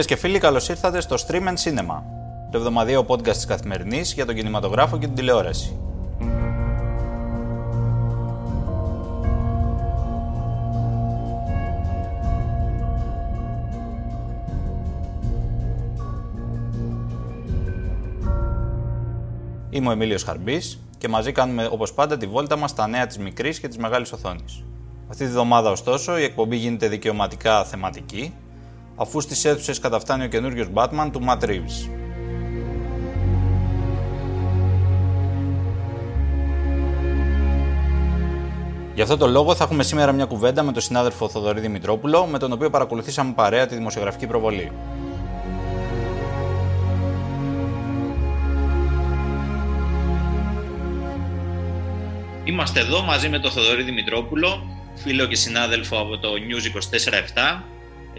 Φίλες και φίλοι, καλώς ήρθατε στο Stream and Cinema, το εβδομαδιαίο podcast της καθημερινής για τον κινηματογράφο και την τηλεόραση. Είμαι ο Εμίλιος Χαρμπής και μαζί κάνουμε όπως πάντα τη βόλτα μας στα νέα της μικρής και της μεγάλης οθόνης. Αυτή τη βδομάδα ωστόσο η εκπομπή γίνεται δικαιωματικά θεματική, αφού στις αίθουσες καταφτάνει ο καινούριο Batman του Matt Reeves. Γι' αυτό το λόγο θα έχουμε σήμερα μια κουβέντα με τον συνάδελφο Θοδωρή Δημητρόπουλο, με τον οποίο παρακολουθήσαμε παρέα τη δημοσιογραφική προβολή. Είμαστε εδώ μαζί με τον Θοδωρή Δημητρόπουλο, φίλο και συνάδελφο από το News 24-7,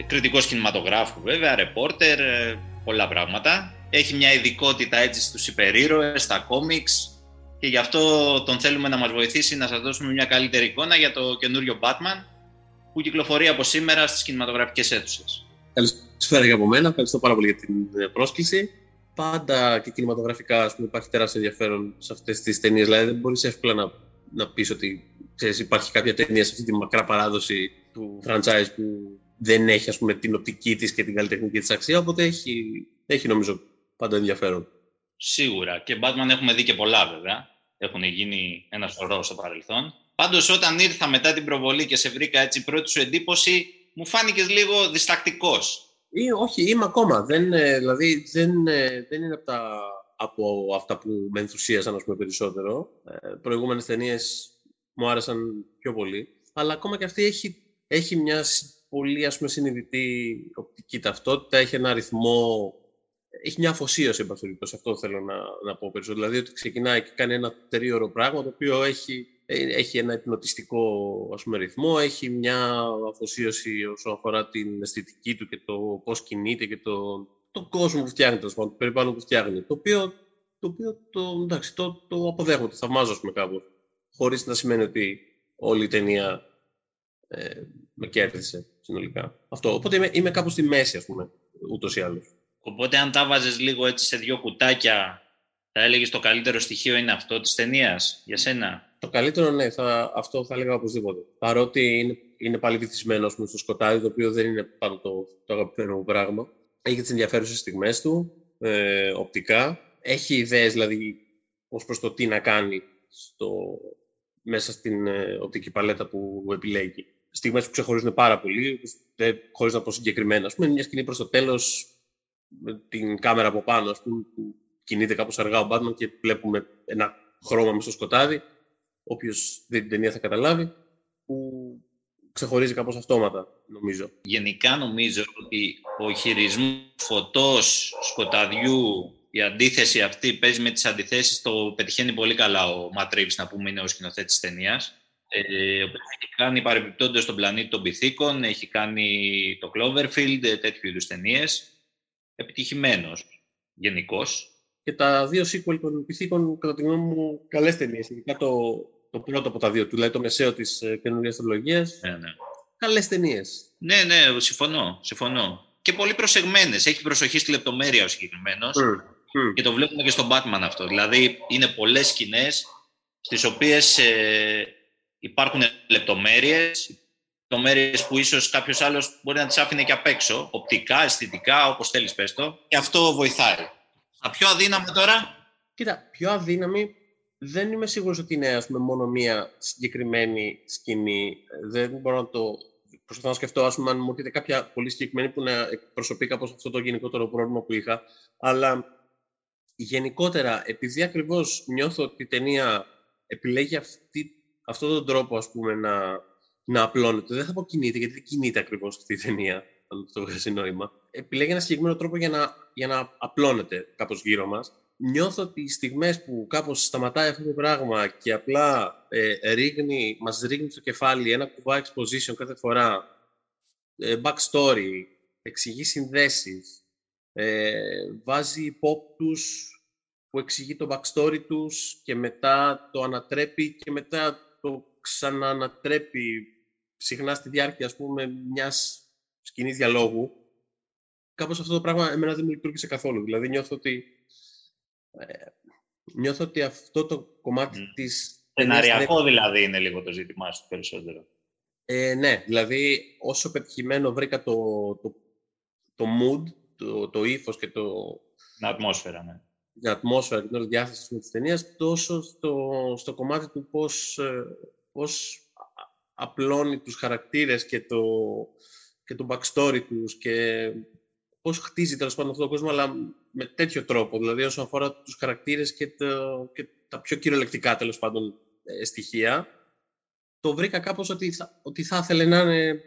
κριτικός κινηματογράφου βέβαια, ρεπόρτερ, ε, πολλά πράγματα. Έχει μια ειδικότητα έτσι στους υπερήρωες, στα κόμιξ και γι' αυτό τον θέλουμε να μας βοηθήσει να σας δώσουμε μια καλύτερη εικόνα για το καινούριο Batman που κυκλοφορεί από σήμερα στις κινηματογραφικές αίθουσες. Καλησπέρα για από μένα, ευχαριστώ πάρα πολύ για την ε, πρόσκληση. Πάντα και κινηματογραφικά ας πούμε, υπάρχει τεράστιο ενδιαφέρον σε αυτές τις ταινίες, δηλαδή δεν μπορείς εύκολα να να πεις ότι ξέρεις, υπάρχει κάποια ταινία σε αυτή τη μακρά παράδοση του franchise που δεν έχει ας πούμε, την οπτική της και την καλλιτεχνική της αξία, οπότε έχει, έχει νομίζω πάντα ενδιαφέρον. Σίγουρα. Και Batman έχουμε δει και πολλά βέβαια. Έχουν γίνει ένα σωρό στο παρελθόν. Πάντως, όταν ήρθα μετά την προβολή και σε βρήκα έτσι πρώτη σου εντύπωση, μου φάνηκες λίγο διστακτικός. όχι, είμαι ακόμα. Δεν, ε, δηλαδή, δεν, ε, δεν είναι από τα από αυτά που με ενθουσίασαν ας πούμε, περισσότερο. Ε, προηγούμενες ταινίες μου άρεσαν πιο πολύ. Αλλά ακόμα και αυτή έχει, έχει μια πολύ ας πούμε, συνειδητή οπτική ταυτότητα, έχει ένα αριθμό, έχει μια αφοσίωση, εν αυτό θέλω να, να πω περισσότερο. Δηλαδή ότι ξεκινάει και κάνει ένα τερίωρο πράγμα, το οποίο έχει, έχει ένα υπνοτιστικό ας πούμε, ρυθμό, έχει μια αφοσίωση όσον αφορά την αισθητική του και το πώς κινείται και το, τον κόσμο που φτιάχνει, το περιβάλλον που φτιάχνει. Το οποίο το, οποίο το, εντάξει, το, το αποδέχομαι, το θαυμάζω, πούμε, κάπου. Χωρίς να σημαίνει ότι όλη η ταινία ε, με κέρδισε συνολικά. Αυτό. Οπότε είμαι, είμαι κάπου στη μέση, ας πούμε, ούτως ή άλλως. Οπότε, αν τα βάζες λίγο έτσι σε δύο κουτάκια, θα έλεγες το καλύτερο στοιχείο είναι αυτό της ταινίας για σένα; Το καλύτερο, ναι, θα, αυτό θα έλεγα οπωσδήποτε. Παρότι είναι, είναι πάλι βυθισμένο στο σκοτάδι, το οποίο δεν είναι πάνω το, το αγαπημένο μου πράγμα έχει τις ενδιαφέρουσες στιγμές του, ε, οπτικά. Έχει ιδέες, δηλαδή, ως προς το τι να κάνει στο, μέσα στην ε, οπτική παλέτα που επιλέγει. Στιγμές που ξεχωρίζουν πάρα πολύ, δεν, χωρίς να πω συγκεκριμένα. Ας πούμε, μια σκηνή προς το τέλος, με την κάμερα από πάνω, ας πούμε, που κινείται κάπως αργά ο Batman και βλέπουμε ένα χρώμα μέσα στο σκοτάδι. Όποιος δει την ταινία θα καταλάβει, που ξεχωρίζει κάπως αυτόματα, νομίζω. Γενικά νομίζω ότι ο χειρισμός φωτός, σκοταδιού, η αντίθεση αυτή παίζει με τις αντιθέσεις, το πετυχαίνει πολύ καλά ο Ματρίβης, να πούμε, είναι ο σκηνοθέτης της ταινίας. Ε, έχει κάνει παρεμπιπτόντως τον πλανήτη των πυθίκων, έχει κάνει το Cloverfield, ε, τέτοιου είδους ταινίες. Επιτυχημένος, γενικώ. Και τα δύο sequel των πυθίκων, κατά τη γνώμη μου, καλές ταινίες. Ειδικά το, το πρώτο από τα δύο του, δηλαδή το μεσαίο της ε, καινούργιας τριλογίας. Ναι, ναι. Καλές ταινίες. Ναι, ναι, συμφωνώ, συμφωνώ. Και πολύ προσεγμένες. Έχει προσοχή στη λεπτομέρεια ο συγκεκριμένος. Και το βλέπουμε και στον Batman αυτό. Δηλαδή είναι πολλές σκηνές στις οποίες ε, υπάρχουν λεπτομέρειες. Λεπτομέρειες που ίσως κάποιος άλλος μπορεί να τις άφηνε και απ' έξω. Οπτικά, αισθητικά, όπως θέλεις, πες το. Και αυτό βοηθάει. Τα πιο αδύναμη τώρα; Κοίτα, πιο αδύναμη δεν είμαι σίγουρος ότι είναι ας πούμε, μόνο μία συγκεκριμένη σκηνή. Δεν μπορώ να το προσπαθώ να σκεφτώ ας πούμε, αν μου έρχεται κάποια πολύ συγκεκριμένη που να εκπροσωπεί κάπως αυτό το γενικότερο πρόβλημα που είχα. Αλλά γενικότερα, επειδή ακριβώς νιώθω ότι η ταινία επιλέγει αυτή, αυτόν τον τρόπο ας πούμε, να, να απλώνεται. Δεν θα πω κινείται, γιατί δεν κινείται ακριβώς αυτή η ταινία, αν το βγάζει νόημα. Επιλέγει ένα συγκεκριμένο τρόπο για να, για να απλώνεται κάπως γύρω μας νιώθω ότι οι στιγμές που κάπως σταματάει αυτό το πράγμα και απλά ε, ρίχνει, μας ρίχνει στο κεφάλι ένα κουβά exposition κάθε φορά, ε, backstory, εξηγεί συνδέσεις, ε, βάζει υπόπτους που εξηγεί το backstory τους και μετά το ανατρέπει και μετά το ξαναανατρέπει συχνά στη διάρκεια, ας πούμε, μιας σκηνής διαλόγου. κάπως αυτό το πράγμα εμένα δεν μου λειτουργήσε καθόλου. Δηλαδή νιώθω ότι, ε, νιώθω ότι αυτό το κομμάτι mm. της... Σεναριακό δηλαδή είναι λίγο το ζήτημά σου περισσότερο. Ε, ναι, δηλαδή όσο πετυχημένο βρήκα το, το, το mood, το, το ύφος και το... Την ατμόσφαιρα, ναι. Την ατμόσφαιρα και την διάθεσης της ταινία, τόσο στο, στο κομμάτι του πώς, ε, πώς απλώνει τους χαρακτήρες και το, και το backstory τους και πώς χτίζει τέλος πάντων αυτόν τον κόσμο, αλλά με τέτοιο τρόπο, δηλαδή όσον αφορά τους χαρακτήρες και, το, και τα πιο κυριολεκτικά τέλος πάντων ε, στοιχεία, το βρήκα κάπως ότι θα, ότι θα ήθελε να είναι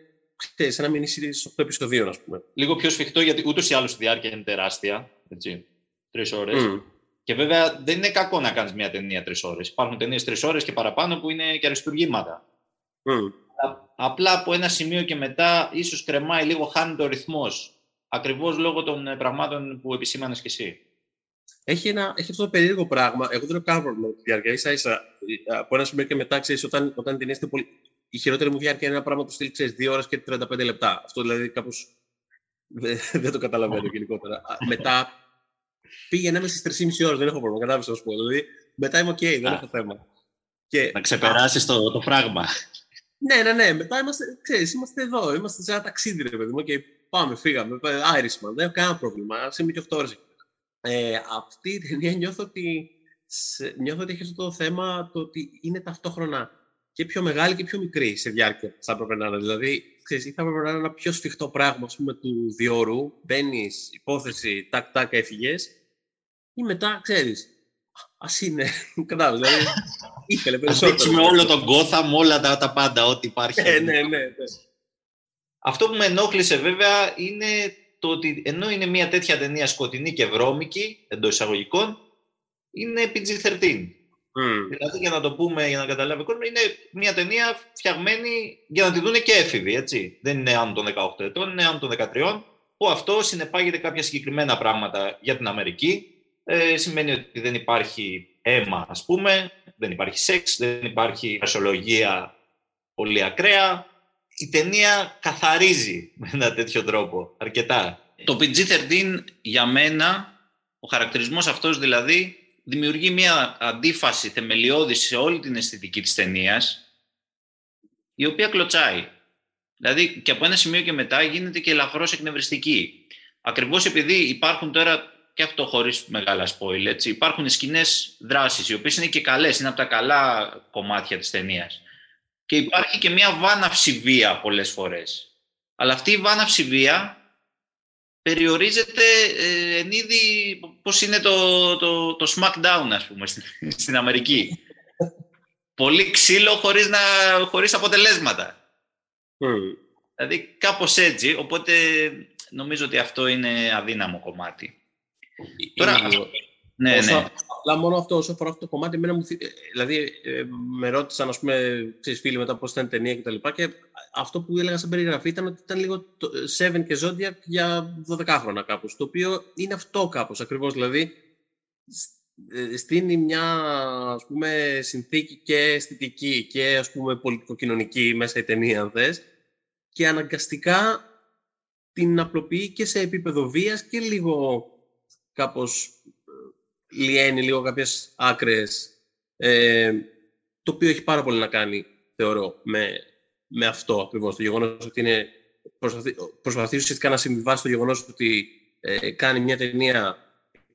ξέρεις, ένα μήνυση σε 8 επεισοδίων, ας πούμε. Λίγο πιο σφιχτό, γιατί ούτως ή άλλως η διάρκεια είναι τεράστια, έτσι, τρεις ώρες. Mm. Και βέβαια δεν είναι κακό να κάνεις μια ταινία τρεις ώρες. Υπάρχουν ταινίες τρεις ώρες και παραπάνω που είναι και αριστουργήματα. Mm. Απλά από ένα σημείο και μετά ίσως κρεμάει λίγο, χάνει το ρυθμός. Ακριβώς λόγω των ε, πραγμάτων που επισήμανες και εσύ. Έχει, ένα, έχει αυτό το περίεργο πράγμα. Εγώ δεν έχω κανένα πρόβλημα με τη διάρκεια. σα ίσα ε, από ένα σημείο και μετά, ξέρεις, όταν, όταν την είστε πολύ. Η χειρότερη μου διάρκεια είναι ένα πράγμα που στείλει, ξέρεις, 2 ώρες και 35 λεπτά. Αυτό δηλαδή κάπω. δεν το καταλαβαίνω γενικότερα. μετά πήγαινε μέσα στις 3,5 ώρες, δεν έχω πρόβλημα. Κατάλαβες να σου πω. Δηλαδή μετά είμαι OK, δεν έχω θέμα. Και... Να ξεπεράσεις το, το πράγμα. Ναι, ναι, ναι. Μετά είμαστε, ξέρεις, είμαστε εδώ. Είμαστε σε ένα ταξίδι, ρε παιδί μου. Και πάμε, φύγαμε. Άρισμα. Δεν έχω κανένα πρόβλημα. Α είμαι και 8 ώρες. Ε, αυτή η ταινία νιώθω ότι, νιώθω ότι έχει αυτό το θέμα το ότι είναι ταυτόχρονα και πιο μεγάλη και πιο μικρή σε διάρκεια. Θα έπρεπε να είναι. Δηλαδή, ξέρεις, θα έπρεπε να είναι ένα πιο σφιχτό πράγμα ας πούμε, του διόρου. Μπαίνεις, υπόθεση, τάκ, τάκ, έφυγες. Ή μετά, ξέρεις, ας είναι. Κατάλαβες. Δηλαδή, ήθελε περισσότερο. με όλο τον Gotham, όλα τα, τα πάντα, ό,τι υπάρχει. Ε, ναι, ναι, ναι. Αυτό που με ενόχλησε βέβαια είναι το ότι ενώ είναι μια τέτοια ταινία σκοτεινή και βρώμικη, εντός εισαγωγικών, είναι PG-13. Mm. Δηλαδή, για να το πούμε, για να καταλάβει ο κόσμος, είναι μια ταινία φτιαγμένη για να τη δουν και έφηβοι, έτσι. Δεν είναι άνω των 18 ετών, είναι άνω των 13, που αυτό συνεπάγεται κάποια συγκεκριμένα πράγματα για την Αμερική. Ε, σημαίνει ότι δεν υπάρχει αίμα, ας πούμε, δεν υπάρχει σεξ, δεν υπάρχει φασιολογία πολύ ακραία, η ταινία καθαρίζει με ένα τέτοιο τρόπο αρκετά. Το PG-13 για μένα, ο χαρακτηρισμός αυτός δηλαδή, δημιουργεί μια αντίφαση θεμελιώδης σε όλη την αισθητική της ταινίας, η οποία κλωτσάει. Δηλαδή και από ένα σημείο και μετά γίνεται και ελαφρώς εκνευριστική. Ακριβώς επειδή υπάρχουν τώρα, και αυτό χωρίς μεγάλα spoil, έτσι, υπάρχουν σκηνές δράσεις, οι οποίες είναι και καλές, είναι από τα καλά κομμάτια της ταινίας. Και υπάρχει και μια βάναυση βία πολλές φορές. Αλλά αυτή η βάναυση βία περιορίζεται ε, εν είδη πώς είναι το, το, το SmackDown, ας πούμε, στην, στην Αμερική. Πολύ ξύλο χωρίς, να, χωρίς αποτελέσματα. Mm. Δηλαδή κάπως έτσι, οπότε νομίζω ότι αυτό είναι αδύναμο κομμάτι. Τώρα, ναι, όσο, ναι. Απλά μόνο αυτό, όσο αφορά αυτό το κομμάτι, εμένα μου, δηλαδή ε, με ρώτησαν, ας πούμε, ξέρεις, φίλοι μετά πώς ήταν ταινία κτλ. Και, και αυτό που έλεγα σαν περιγραφή ήταν ότι ήταν λίγο το, Seven και Zodiac για 12 χρόνια κάπως, το οποίο είναι αυτό κάπως ακριβώς, δηλαδή ε, στείνει μια ας πούμε, συνθήκη και αισθητική και ας πούμε πολιτικοκοινωνική μέσα η ταινία αν θες, και αναγκαστικά την απλοποιεί και σε επίπεδο βίας και λίγο κάπως λιένει λίγο κάποιες άκρες, ε, το οποίο έχει πάρα πολύ να κάνει, θεωρώ, με, με αυτό ακριβώς. Το γεγονός ότι είναι, προσπαθεί, προσπαθεί ουσιαστικά να συμβιβάσει το γεγονός ότι ε, κάνει μια ταινία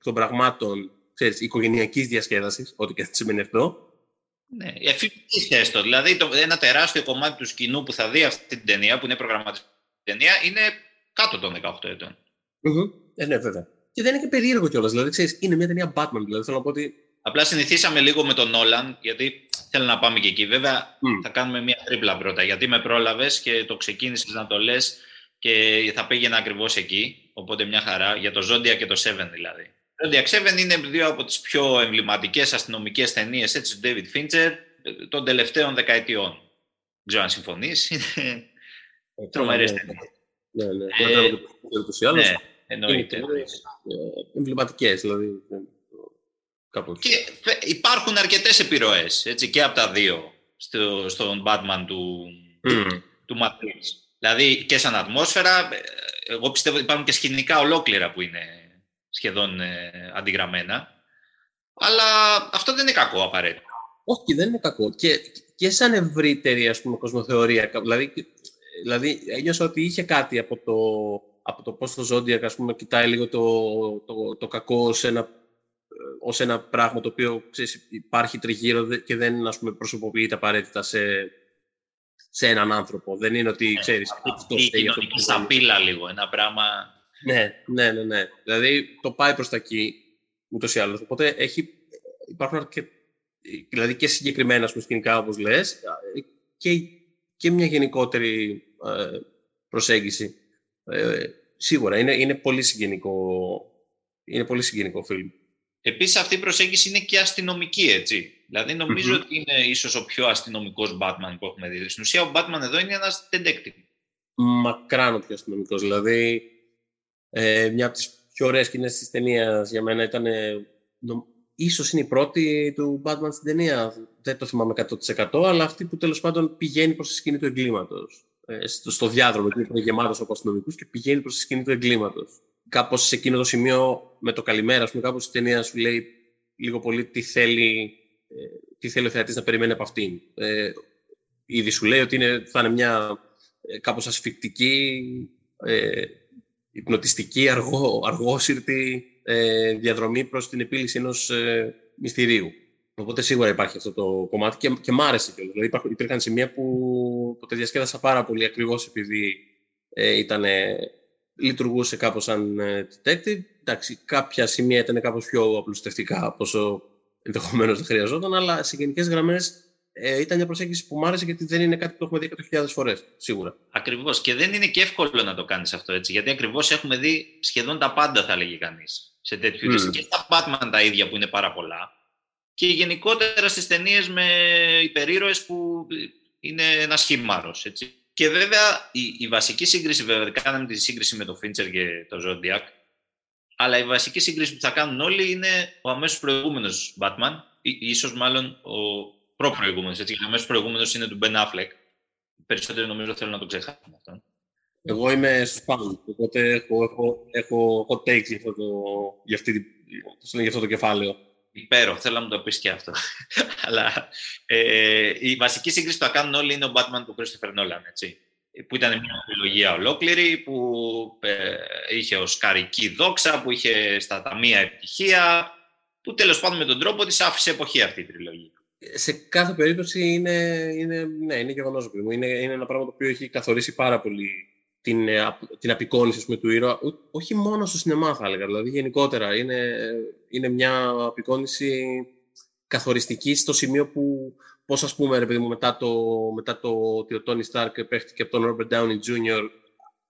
των πραγμάτων ξέρεις, οικογενειακής διασκέδασης, ό,τι και σημαίνει αυτό. Ναι, εφηβική έστω. Δηλαδή, το, ένα τεράστιο κομμάτι του σκηνού που θα δει αυτή την ταινία, που είναι προγραμματισμένη ταινία, είναι κάτω των 18 ετών. Mm-hmm. Ε, ναι, βέβαια. Και δεν είναι και περίεργο κιόλας. Δηλαδή, ξέρεις, είναι μια ταινία Batman. Δηλαδή, θέλω να πω ότι. Απλά συνηθίσαμε λίγο με τον Νόλαν, γιατί θέλω να πάμε και εκεί. Βέβαια, θα κάνουμε μια τρίπλα πρώτα. Γιατί με πρόλαβες και το ξεκίνησες να το λες και θα πήγαινα ακριβώς εκεί. Οπότε μια χαρά. Για το Zodiac και το Seven δηλαδή. Το Zodiac 7 είναι δύο από τις πιο εμβληματικές αστυνομικές ταινίες του David Fincher των τελευταίων δεκαετιών. Δεν ξέρω αν συμφωνείς. Είναι ε, τρομερές ταινίες. Ναι, ναι. Ε, ναι. Εννοείται. Ε, Εμβληματικές, δηλαδή. Ε, κάπως. Και υπάρχουν αρκετές επιρροές, έτσι, και από τα δύο, στο, στον Batman του, mm. του Matrix. Δηλαδή και σαν ατμόσφαιρα, ε, εγώ πιστεύω ότι υπάρχουν και σκηνικά ολόκληρα που είναι σχεδόν ε, αντιγραμμένα. Αλλά αυτό δεν είναι κακό απαραίτητα. Όχι, δεν είναι κακό. Και, και σαν ευρύτερη ας πούμε, κοσμοθεωρία. Δηλαδή, δηλαδή ένιωσα ότι είχε κάτι από το, από το πώς το Zodiac ας πούμε, κοιτάει λίγο το, το, το κακό ως ένα, ως ένα πράγμα το οποίο ξέρεις, υπάρχει τριγύρω και δεν ας πούμε, προσωποποιείται απαραίτητα σε, σε έναν άνθρωπο. Δεν είναι ότι, ναι, ξέρεις... Αυτό η κοινωνική σαπίλα λίγο, ένα πράγμα... Ναι, ναι, ναι, ναι. Δηλαδή το πάει προς τα εκεί, ούτως ή άλλως. Οπότε έχει, υπάρχουν και, δηλαδή και συγκεκριμένα σκηνικά, όπως λες, και, και μια γενικότερη ε, προσέγγιση. Ε, σίγουρα, είναι, είναι, πολύ συγγενικό, είναι πολύ συγγενικό φιλμ. Επίσης αυτή η προσέγγιση είναι και αστυνομική, έτσι. Δηλαδή ότι είναι ίσως ο πιο αστυνομικός Batman που έχουμε δει. Στην ουσία ο Batman εδώ είναι ένας detective. Μακράν ο πιο αστυνομικός. Δηλαδή, ε, μια από τις πιο ωραίες σκηνές της ταινίας για μένα ήταν... Ε, νο, ίσως είναι η πρώτη του Batman στην ταινία. Δεν το θυμάμαι 100% αλλά αυτή που τέλος πάντων πηγαίνει προς τη σκηνή του εγκλήματος. Ε, στο, στο διάδρομο, που είναι γεμάτος από αστυνομικούς και πηγαίνει προς τη σκηνή του εγκλήματος. Κάπως σε εκείνο το σημείο με το καλημέρα, ας πούμε, κάπως η ταινία σου λέει λίγο πολύ τι θέλει ε, τι θέλει ο θεατής να περιμένει από αυτήν. Ε, ήδη σου λέει ότι είναι, θα είναι μια ε, κάπως ασφικτική, ε, υπνοτιστική, αργό, αργόσυρτη ε, διαδρομή προς την επίλυση ενός ε, μυστηρίου. Οπότε σίγουρα υπάρχει αυτό το κομμάτι και, και μ' άρεσε κιόλας. Δηλαδή υπάρχουν, υπήρχαν σημεία που το διασκέδασα πάρα πολύ ακριβώς επειδή ε, ήταν, λειτουργούσε κάπως σαν detective. Εντάξει, κάποια σημεία ήταν κάπως πιο απλουστευτικά πόσο ενδεχομένως δεν χρειαζόταν, αλλά σε γενικές γραμμές ε, ήταν μια προσέγγιση που μου άρεσε γιατί δεν είναι κάτι που έχουμε δει 100.000 φορές, σίγουρα. Ακριβώς. Και δεν είναι και εύκολο να το κάνεις αυτό έτσι. Γιατί ακριβώς έχουμε δει σχεδόν τα πάντα, θα λέγει κανείς, σε τέτοιου mm. Και στα Batman τα ίδια που είναι πάρα πολλά. Και γενικότερα στις ταινίες με υπερήρωες που είναι ένα χήμαρο. Και βέβαια η, η βασική σύγκριση, βέβαια, κάναμε τη σύγκριση με το Fincher και το Zodiac, αλλά η βασική σύγκριση που θα κάνουν όλοι είναι ο αμέσως προηγούμενος Batman, ή ίσως μάλλον ο προ-προηγούμενος. Γιατί ο αμέσως προηγούμενος είναι του Ben Affleck. Περισσότεροι νομίζω θέλουν να το ξεχάσουν αυτό. Εγώ είμαι σπαν, οπότε έχω, έχω, έχω hot takes για αυτό το, για αυτή, για αυτό το κεφάλαιο. Υπέροχο, θέλω να μου το πεις και αυτό. Αλλά ε, η βασική σύγκριση που θα κάνουν όλοι είναι ο Batman του Christopher Nolan, έτσι που ήταν μια επιλογία ολόκληρη, που ε, είχε ως καρική δόξα, που είχε στα ταμεία επιτυχία, που τέλος πάντων με τον τρόπο της άφησε εποχή αυτή η τριλογία. Σε κάθε περίπτωση είναι, είναι, ναι, είναι γεγονός μου. Είναι, είναι ένα πράγμα το οποίο έχει καθορίσει πάρα πολύ την, ε, την απεικόνηση πούμε, του ήρωα, όχι μόνο στο σινεμά θα έλεγα, δηλαδή γενικότερα είναι, είναι μια απεικόνηση καθοριστική στο σημείο που Πώς, ας πούμε, ρε παιδί μου, μετά το, μετά το ότι ο Τόνι Στάρκ παίχτηκε από τον Ρόμπερτ Ντάουνι Jr.,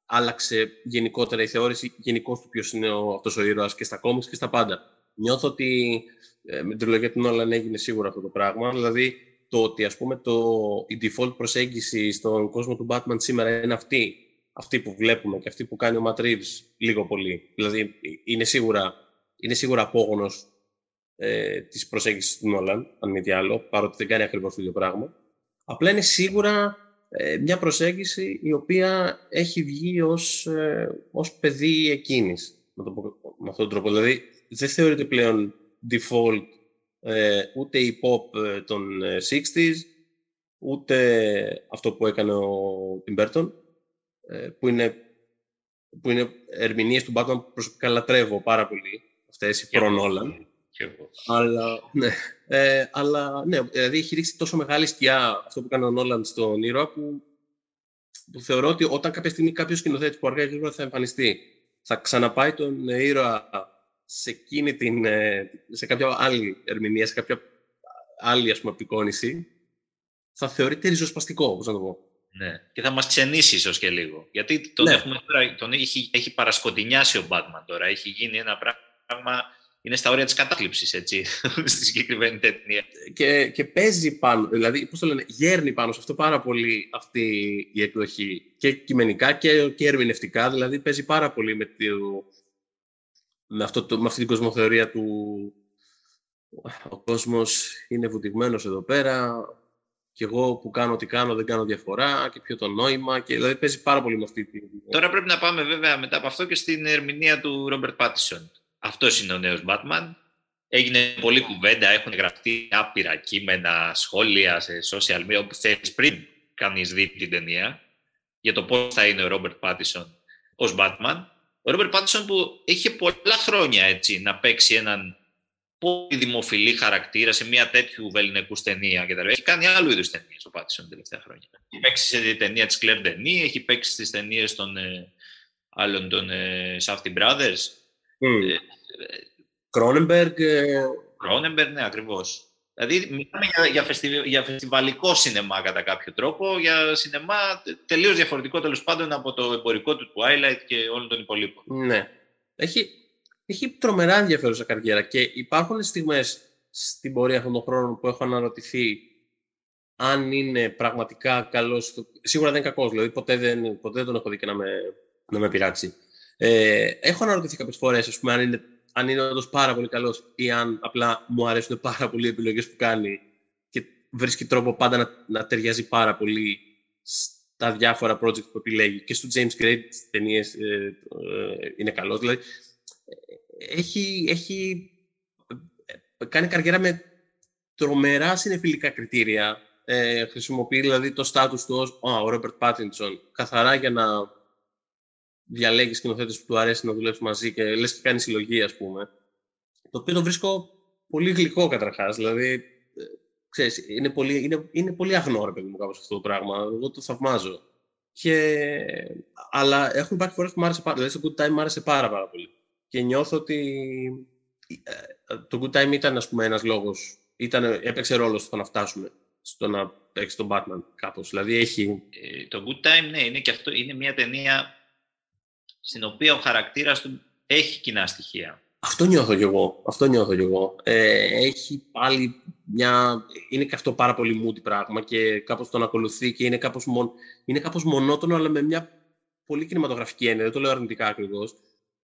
άλλαξε γενικότερα η θεώρηση γενικώ του ποιος είναι αυτός ο ήρωας και στα κόμικς και στα πάντα. Νιώθω ότι ε, με την τριλογία του Νόλαν έγινε σίγουρα αυτό το πράγμα. Δηλαδή, το ότι ας πούμε το, η default προσέγγιση στον κόσμο του Batman σήμερα είναι αυτή, αυτή που βλέπουμε και αυτή που κάνει ο Matt Reeves λίγο πολύ. Δηλαδή, είναι σίγουρα, είναι σίγουρα απόγονος ε, της προσέγγισης του Νόλαν, αν μη τι άλλο, παρότι δεν κάνει ακριβώς το ίδιο πράγμα. Απλά είναι σίγουρα ε, μια προσέγγιση η οποία έχει βγει ως, ε, ως παιδί εκείνης, με, το, με αυτόν τον τρόπο. Δηλαδή, δεν θεωρείται πλέον default ε, ούτε η pop ε, των 60s, ούτε αυτό που έκανε ο Tim Burton, που είναι, που είναι ερμηνείες του Batman που προσωπικά λατρεύω πάρα πολύ, αυτές οι προ-Νόλαν. Αλλά, ναι, ε, αλλά ναι, δηλαδή έχει ρίξει τόσο μεγάλη σκιά αυτό που κάνει ο Νόλαντ στον ήρωα που, που θεωρώ ότι όταν κάποια στιγμή κάποιος σκηνοθέτης που αργά ή γρήγορα θα εμφανιστεί θα ξαναπάει τον ήρωα σε, εκείνη την, ε, σε κάποια άλλη ερμηνεία, σε κάποια άλλη ας πούμε απεικόνηση, θα θεωρείται ριζοσπαστικό, πώς να το πω. Ναι. Και θα μας ξενήσει ίσως και λίγο. Γιατί τον, ναι. έχουμε, τον έχει, έχει παρασκοτεινιάσει ο Batman τώρα. Έχει γίνει ένα πράγμα είναι στα όρια της κατάθλιψης, έτσι, στη συγκεκριμένη ταινία. Και, και παίζει πάνω, δηλαδή, πώς το λένε, γέρνει πάνω σε αυτό πάρα πολύ αυτή η εκδοχή και κειμενικά και, και ερμηνευτικά, δηλαδή παίζει πάρα πολύ με, το, με, αυτό το, με αυτή την κοσμοθεωρία του ο κόσμος είναι βουτυγμένος εδώ πέρα και εγώ που κάνω τι κάνω δεν κάνω διαφορά και ποιο το νόημα. Και, δηλαδή παίζει πάρα πολύ με αυτή τη. Τώρα πρέπει να πάμε βέβαια μετά από αυτό και στην ερμηνεία του Ρόμπερτ Πάτισον. Αυτός είναι ο νέος Batman. Έγινε πολλή κουβέντα, έχουν γραφτεί άπειρα κείμενα, σχόλια σε social media, όπου θέλει πριν κανείς δει την ταινία, για το πώς θα είναι ο Ρόμπερτ Πάτισον ως Batman. Ο Ρόμπερτ Πάτισον που είχε πολλά χρόνια έτσι να παίξει έναν πολύ δημοφιλή χαρακτήρα σε μια τέτοιου βεληνικού ταινία και Έχει κάνει άλλου είδους ταινίες ο Πάτισον τα τελευταία χρόνια. Έχει παίξει σε ταινία της Κλέρ Ντενή, έχει παίξει στις ταινίες των ε, άλλων των ε, Safety Brothers. Κρόνεμπεργκ. Κρόνεμπεργκ, ναι, ακριβώς. Δηλαδή, μιλάμε για, για, φεστιβ, για φεστιβαλικό σινεμά κατά κάποιο τρόπο, για σινεμά τελείως διαφορετικό τέλος πάντων από το εμπορικό του Twilight και όλων των υπολείπων. Ναι. Έχει, έχει τρομερά ενδιαφέρουσα καριέρα και υπάρχουν στιγμές στην πορεία αυτών των χρόνων που έχω αναρωτηθεί αν είναι πραγματικά καλός. Σίγουρα δεν είναι κακός, δηλαδή ποτέ δεν, ποτέ δεν τον έχω δει και να με, να με πειράξει. Ε, έχω αναρωτηθεί κάποιες φορές, ας πούμε, αν είναι, αν είναι όντως πάρα πολύ καλός ή αν απλά μου αρέσουν πάρα πολύ οι επιλογές που κάνει και βρίσκει τρόπο πάντα να, να ταιριάζει πάρα πολύ στα διάφορα project που επιλέγει. Και στο James Gray τις ταινίες ε, ε, είναι καλός. Δηλαδή, έχει, έχει κάνει καριέρα με τρομερά συνεφιλικά κριτήρια. Ε, χρησιμοποιεί δηλαδή το στάτους του ως ο Ρόμπερτ Πάτινσον καθαρά για να διαλέγει σκηνοθέτες που του αρέσει να δουλέψει μαζί και λες και κάνει συλλογή, ας πούμε. Το οποίο το βρίσκω πολύ γλυκό καταρχάς. Δηλαδή, ε, ξέρεις, είναι πολύ, είναι, είναι πολύ αγνό, ρε παιδί μου, κάπως αυτό το πράγμα. Εγώ το θαυμάζω. Και... Αλλά έχουν υπάρχει φορές που μου άρεσε πάρα πολύ. Δηλαδή, στο Good Time μου άρεσε πάρα, πάρα πολύ και νιώθω ότι ε, το Good Time ήταν ας πούμε ένας λόγος, ήταν, έπαιξε ρόλο στο να φτάσουμε στο να παίξει τον Batman κάπως. Δηλαδή έχει... Ε, το Good Time, ναι, είναι και αυτό, είναι μια ταινία στην οποία ο χαρακτήρας του έχει κοινά στοιχεία. Αυτό νιώθω κι εγώ. Αυτό νιώθω κι εγώ. Ε, έχει πάλι μια... Είναι και αυτό πάρα πολύ moody πράγμα και κάπως τον ακολουθεί και είναι κάπως, μον... είναι κάπως μονότονο αλλά με μια πολύ κινηματογραφική έννοια. Δεν το λέω αρνητικά ακριβώς.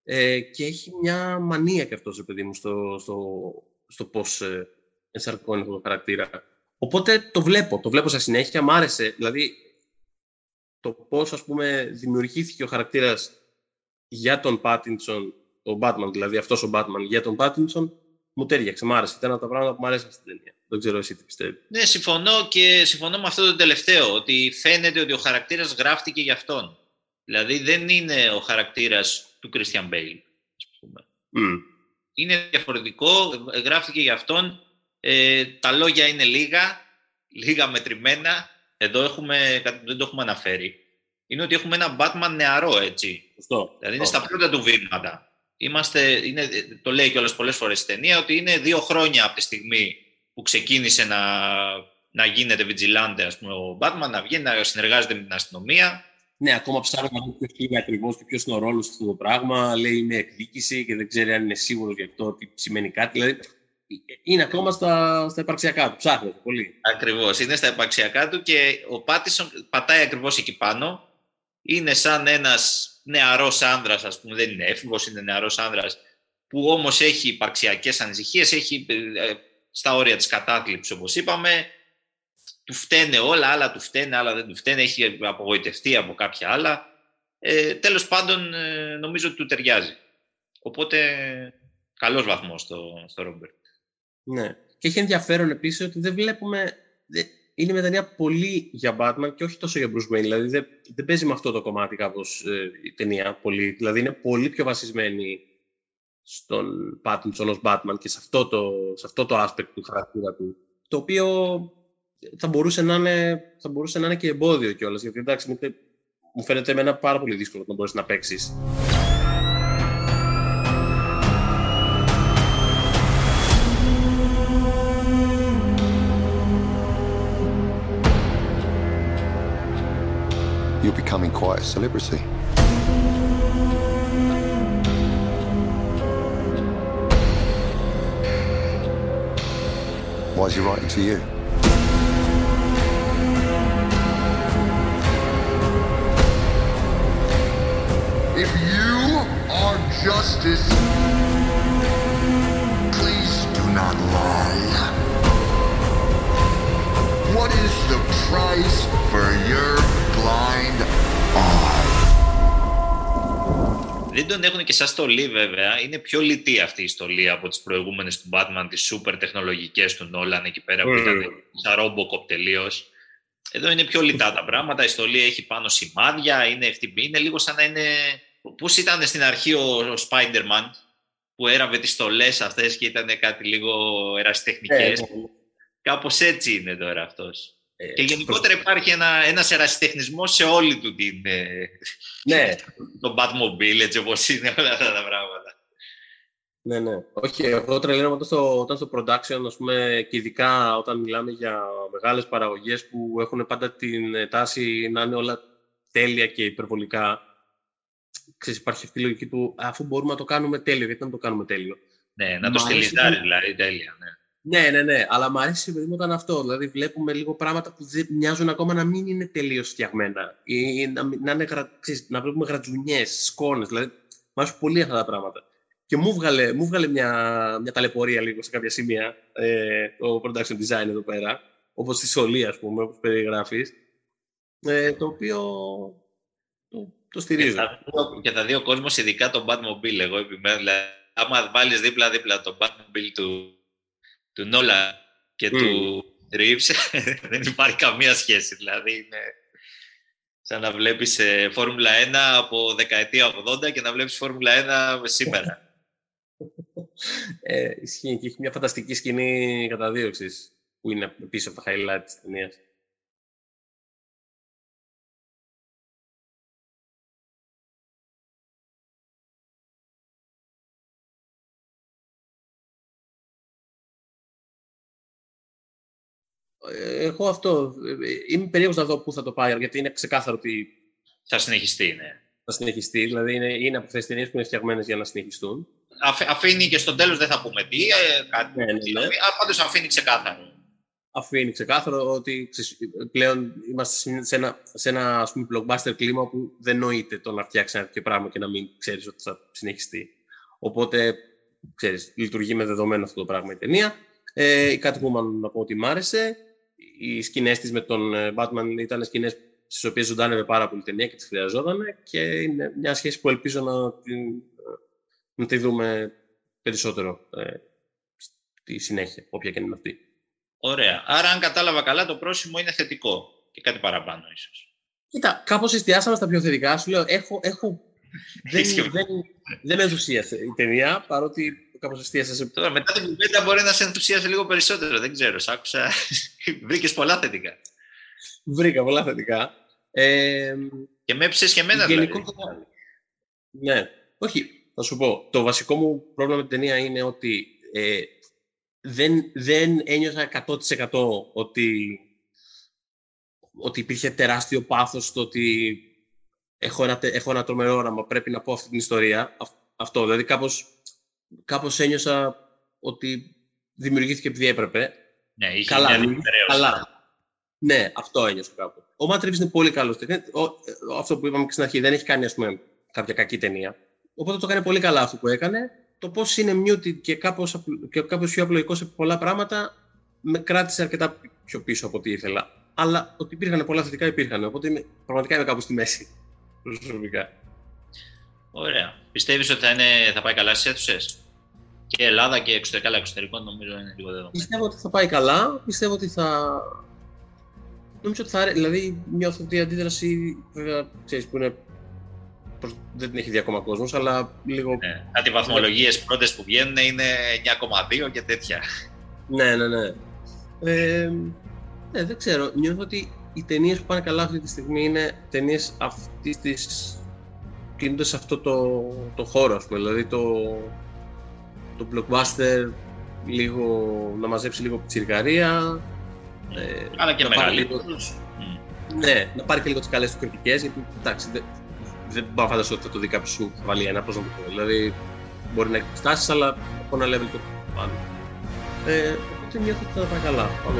Ε, και έχει μια μανία και αυτός, παιδί μου, στο, στο, στο πώς ε, ενσαρκώνει αυτό το χαρακτήρα. Οπότε το βλέπω, το βλέπω σε συνέχεια, μ' άρεσε. Δηλαδή, το πώς, ας πούμε, δημιουργήθηκε ο χαρακτήρας για τον Πάτινσον, ο Batman, δηλαδή αυτός ο Batman για τον Πάτινσον, μου τέριαξε, μ' άρεσε. Ήταν από τα πράγματα που μου αρέσαν στην ταινία. Δεν ξέρω εσύ τι πιστεύεις. Ναι, συμφωνώ και συμφωνώ με αυτό το τελευταίο, ότι φαίνεται ότι ο χαρακτήρας γράφτηκε για αυτόν. Δηλαδή δεν είναι ο χαρακτήρας του Christian Bale, ας πούμε. Είναι διαφορετικό, γράφτηκε για αυτόν. Ε, τα λόγια είναι λίγα, λίγα μετρημένα. Εδώ έχουμε, δεν το έχουμε αναφέρει. Είναι ότι έχουμε ένα Batman νεαρό, έτσι. Σωστό. Δηλαδή είναι στα πρώτα του βήματα. Είμαστε, είναι, το λέει κιόλας πολλές φορές στην ταινία, ότι είναι δύο χρόνια από τη στιγμή που ξεκίνησε να, να γίνεται vigilante, ας πούμε, ο Batman, να βγαίνει, να συνεργάζεται με την αστυνομία ναι, ακόμα ψάχνω να δω ποιος είναι ακριβώς και ποιος είναι ο ρόλος σε αυτό το πράγμα. Λέει είναι εκδίκηση και δεν ξέρει αν είναι σίγουρος γι' αυτό ότι σημαίνει κάτι. Δηλαδή είναι ακόμα στα, στα υπαρξιακά του. Ψάχνω πολύ. Ακριβώς. Είναι στα υπαρξιακά του και ο Πάτισον πατάει ακριβώς εκεί πάνω. Είναι σαν ένας νεαρός άνδρας, ας πούμε. Δεν είναι έφηβος, είναι νεαρός άνδρας που όμως έχει υπαρξιακές ανησυχίες, έχει ε, στα όρια της κατάθλιψης, όπως είπαμε, του φταίνε όλα, άλλα του φταίνε, άλλα δεν του φταίνε, έχει απογοητευτεί από κάποια άλλα. Ε, τέλος πάντων, ε, νομίζω ότι του ταιριάζει. Οπότε, καλός βαθμός στο, στο Ρόμπερτ. Ναι. Και έχει ενδιαφέρον επίσης ότι δεν βλέπουμε... Είναι μια ταινία πολύ για Batman και όχι τόσο για Bruce Wayne. Δηλαδή δεν, δεν παίζει με αυτό το κομμάτι κάπως ε, η ταινία πολύ. Δηλαδή είναι πολύ πιο βασισμένη στον Pattinson ως Batman και σε αυτό το, σε αυτό το aspect του χαρακτήρα του. Το οποίο θα μπορούσε να είναι, θα μπορούσε να είναι και εμπόδιο κιόλας. Γιατί εντάξει, μου φαίνεται εμένα πάρα πολύ δύσκολο να μπορείς να παίξεις. You're becoming quite a celebrity. Why is he writing to you? Justice. Please do not lie. What is the price for your blind Δεν τον έχουν και σαν στολή βέβαια. Είναι πιο λιτή αυτή η στολή από τις προηγούμενες του Batman, τις super τεχνολογικές του Nolan εκεί πέρα που ήταν σαν Robocop τελείως. Εδώ είναι πιο λιτά τα πράγματα. Η στολή έχει πάνω σημάδια, είναι ευτυμή. Είναι λίγο σαν να είναι... Πώς ήταν στην αρχή ο, ο Spider-Man που έραβε τις στολές αυτές και ήταν κάτι λίγο ερασιτεχνικές; Ε, Κάπως έτσι είναι τώρα αυτός. Ε, και γενικότερα υπάρχει ένα, ένας ερασιτεχνισμός σε όλη του την... Ε, ναι. το Batmobile, έτσι όπως είναι όλα αυτά τα πράγματα. Ναι, ναι. Όχι, εγώ τρελαίνω όταν στο, όταν στο production, ας πούμε, και ειδικά όταν μιλάμε για μεγάλες παραγωγές που έχουν πάντα την τάση να είναι όλα τέλεια και υπερβολικά. Ξέρεις, υπάρχει αυτή η λογική του, αφού μπορούμε να το κάνουμε τέλειο, γιατί να το κάνουμε τέλειο. Ναι, να το στυλιζάρει δηλαδή τέλεια, ναι. Ναι, ναι, ναι. Αλλά μου αρέσει παιδί όταν αυτό. Δηλαδή, βλέπουμε λίγο πράγματα που μοιάζουν ακόμα να μην είναι τελείως φτιαγμένα. Ή να, να, είναι, ξέρεις, να βλέπουμε γρατζουνιές, σκόνες. Δηλαδή, μου αρέσουν πολύ αυτά τα πράγματα. Και μου βγάλε, μου βγάλε μια, μια ταλαιπωρία λίγο σε κάποια σημεία ε, το production design εδώ πέρα. Όπως τη Σολή, ας πούμε, όπως περιγράφεις. Ε, το οποίο το, το στηρίζω. Και θα, δει ο κόσμος, ειδικά τον Batmobile. Εγώ επιμένω. Δηλαδή, άμα βάλεις δίπλα-δίπλα τον Batmobile του του Νόλα και του Ρίβς δεν υπάρχει καμία σχέση. Δηλαδή είναι σαν να βλέπεις ε, Φόρμουλα 1 από δεκαετία 80 και να βλέπεις Φόρμουλα 1 σήμερα. ε, ισχύει και έχει μια φανταστική σκηνή καταδίωξης που είναι πίσω από τα highlight της ταινίας. Εγώ αυτό. Είμαι περίεργος να δω πού θα το πάει, γιατί είναι ξεκάθαρο ότι. Θα συνεχιστεί, ναι. Θα συνεχιστεί, δηλαδή είναι, είναι από αυτές τις ταινίες που είναι φτιαγμένες για να συνεχιστούν. αφήνει και στο τέλος δεν θα πούμε τι, ε, κάτι. Ναι, ναι, ναι. Πάντως αφήνει ξεκάθαρο. Αφήνει ξεκάθαρο ότι πλέον είμαστε σε ένα, σε ένα ας πούμε, blockbuster κλίμα που δεν νοείται το να φτιάξει ένα τέτοιο πράγμα και να μην ξέρεις ότι θα συνεχιστεί. Οπότε, ξέρεις, λειτουργεί με δεδομένο αυτό το πράγμα η ταινία. Ε, η κάτι που να πω ότι μ' άρεσε οι σκηνές της με τον ε, Batman ήταν σκηνές στις οποίες ζωντάνευε πάρα πολύ ταινία και τις χρειαζόταν και είναι μια σχέση που ελπίζω να, την, ε, να τη δούμε περισσότερο ε, στη συνέχεια, όποια και είναι αυτή. Ωραία. Άρα, αν κατάλαβα καλά, το πρόσημο είναι θετικό και κάτι παραπάνω, ίσως. Κοίτα, κάπως εστιάσαμε στα πιο θετικά. Σου λέω, έχω, έχω δεν, δεν, δεν με ενθουσίασε η ταινία, παρότι κάπως εστίασες σε... Τώρα, μετά την κουβέντα μπορεί να σε ενθουσίασε λίγο περισσότερο, δεν ξέρω, σ' άκουσα. Βρήκες πολλά θετικά. Βρήκα πολλά θετικά. Ε, και με έψες και εμένα δηλαδή. Ναι, όχι, θα σου πω. Το βασικό μου πρόβλημα με την ταινία είναι ότι ε, δεν, δεν ένιωθα 100% ότι, ότι υπήρχε τεράστιο πάθος στο ότι έχω ένα, έχω ένα τρομερό όραμα, πρέπει να πω αυτή την ιστορία. Αυτό, δηλαδή κάπως, κάπως ένιωσα ότι δημιουργήθηκε επειδή έπρεπε. Ναι, είχε καλά, μια καλά. Ναι, αυτό ένιωσα κάπου. Ο Matt είναι πολύ καλός Αυτό που είπαμε και στην αρχή, δεν έχει κάνει ας πούμε, κάποια κακή ταινία. Οπότε το κάνει πολύ καλά αυτό που έκανε. Το πώς είναι muted και κάπως και κάπως πιο απλοϊκό σε πολλά πράγματα με κράτησε αρκετά πιο πίσω από ό,τι ήθελα. Αλλά ότι υπήρχαν πολλά θετικά υπήρχαν. Οπότε είμαι, πραγματικά είμαι κάπου στη μέση προσωπικά. Ωραία. Πιστεύεις ότι θα, είναι, θα πάει καλά στις αίθουσες; Και Ελλάδα και εξωτερικά, αλλά εξωτερικό νομίζω είναι λίγο δεδομένο. Πιστεύω ότι θα πάει καλά. Πιστεύω ότι θα... Νομίζω ότι θα... Δηλαδή, νιώθω ότι η αντίδραση, βέβαια, ξέρεις, που είναι δεν την έχει δει ακόμα κόσμος, αλλά λίγο... Ναι. Κάτι βαθμολογίες πρώτες που βγαίνουν είναι 9,2 και τέτοια. Ναι, ναι, ναι. Ε, ναι, δεν ξέρω. Νιώθω ότι οι ταινίες που πάνε καλά αυτή τη στιγμή είναι ταινίες αυτής τη. Κινούνται σε αυτό το, το χώρο, ας πούμε. Δηλαδή το, το blockbuster, λίγο, να μαζέψει λίγο πιτσιρικαρία. Ε, Αλλά και μεγαλύτερος. Ναι, να πάρει και λίγο τις καλές του κριτικές, γιατί εντάξει, δεν, δεν μπορώ να φανταστώ ότι θα το δει κάποιος σου θα βάλει ένα, πώ να το πω. Δηλαδή, μπορεί να έχει στάσει, αλλά από ένα level το πάνω. Ε, οπότε νιώθω ότι θα πάει καλά. Πάμε.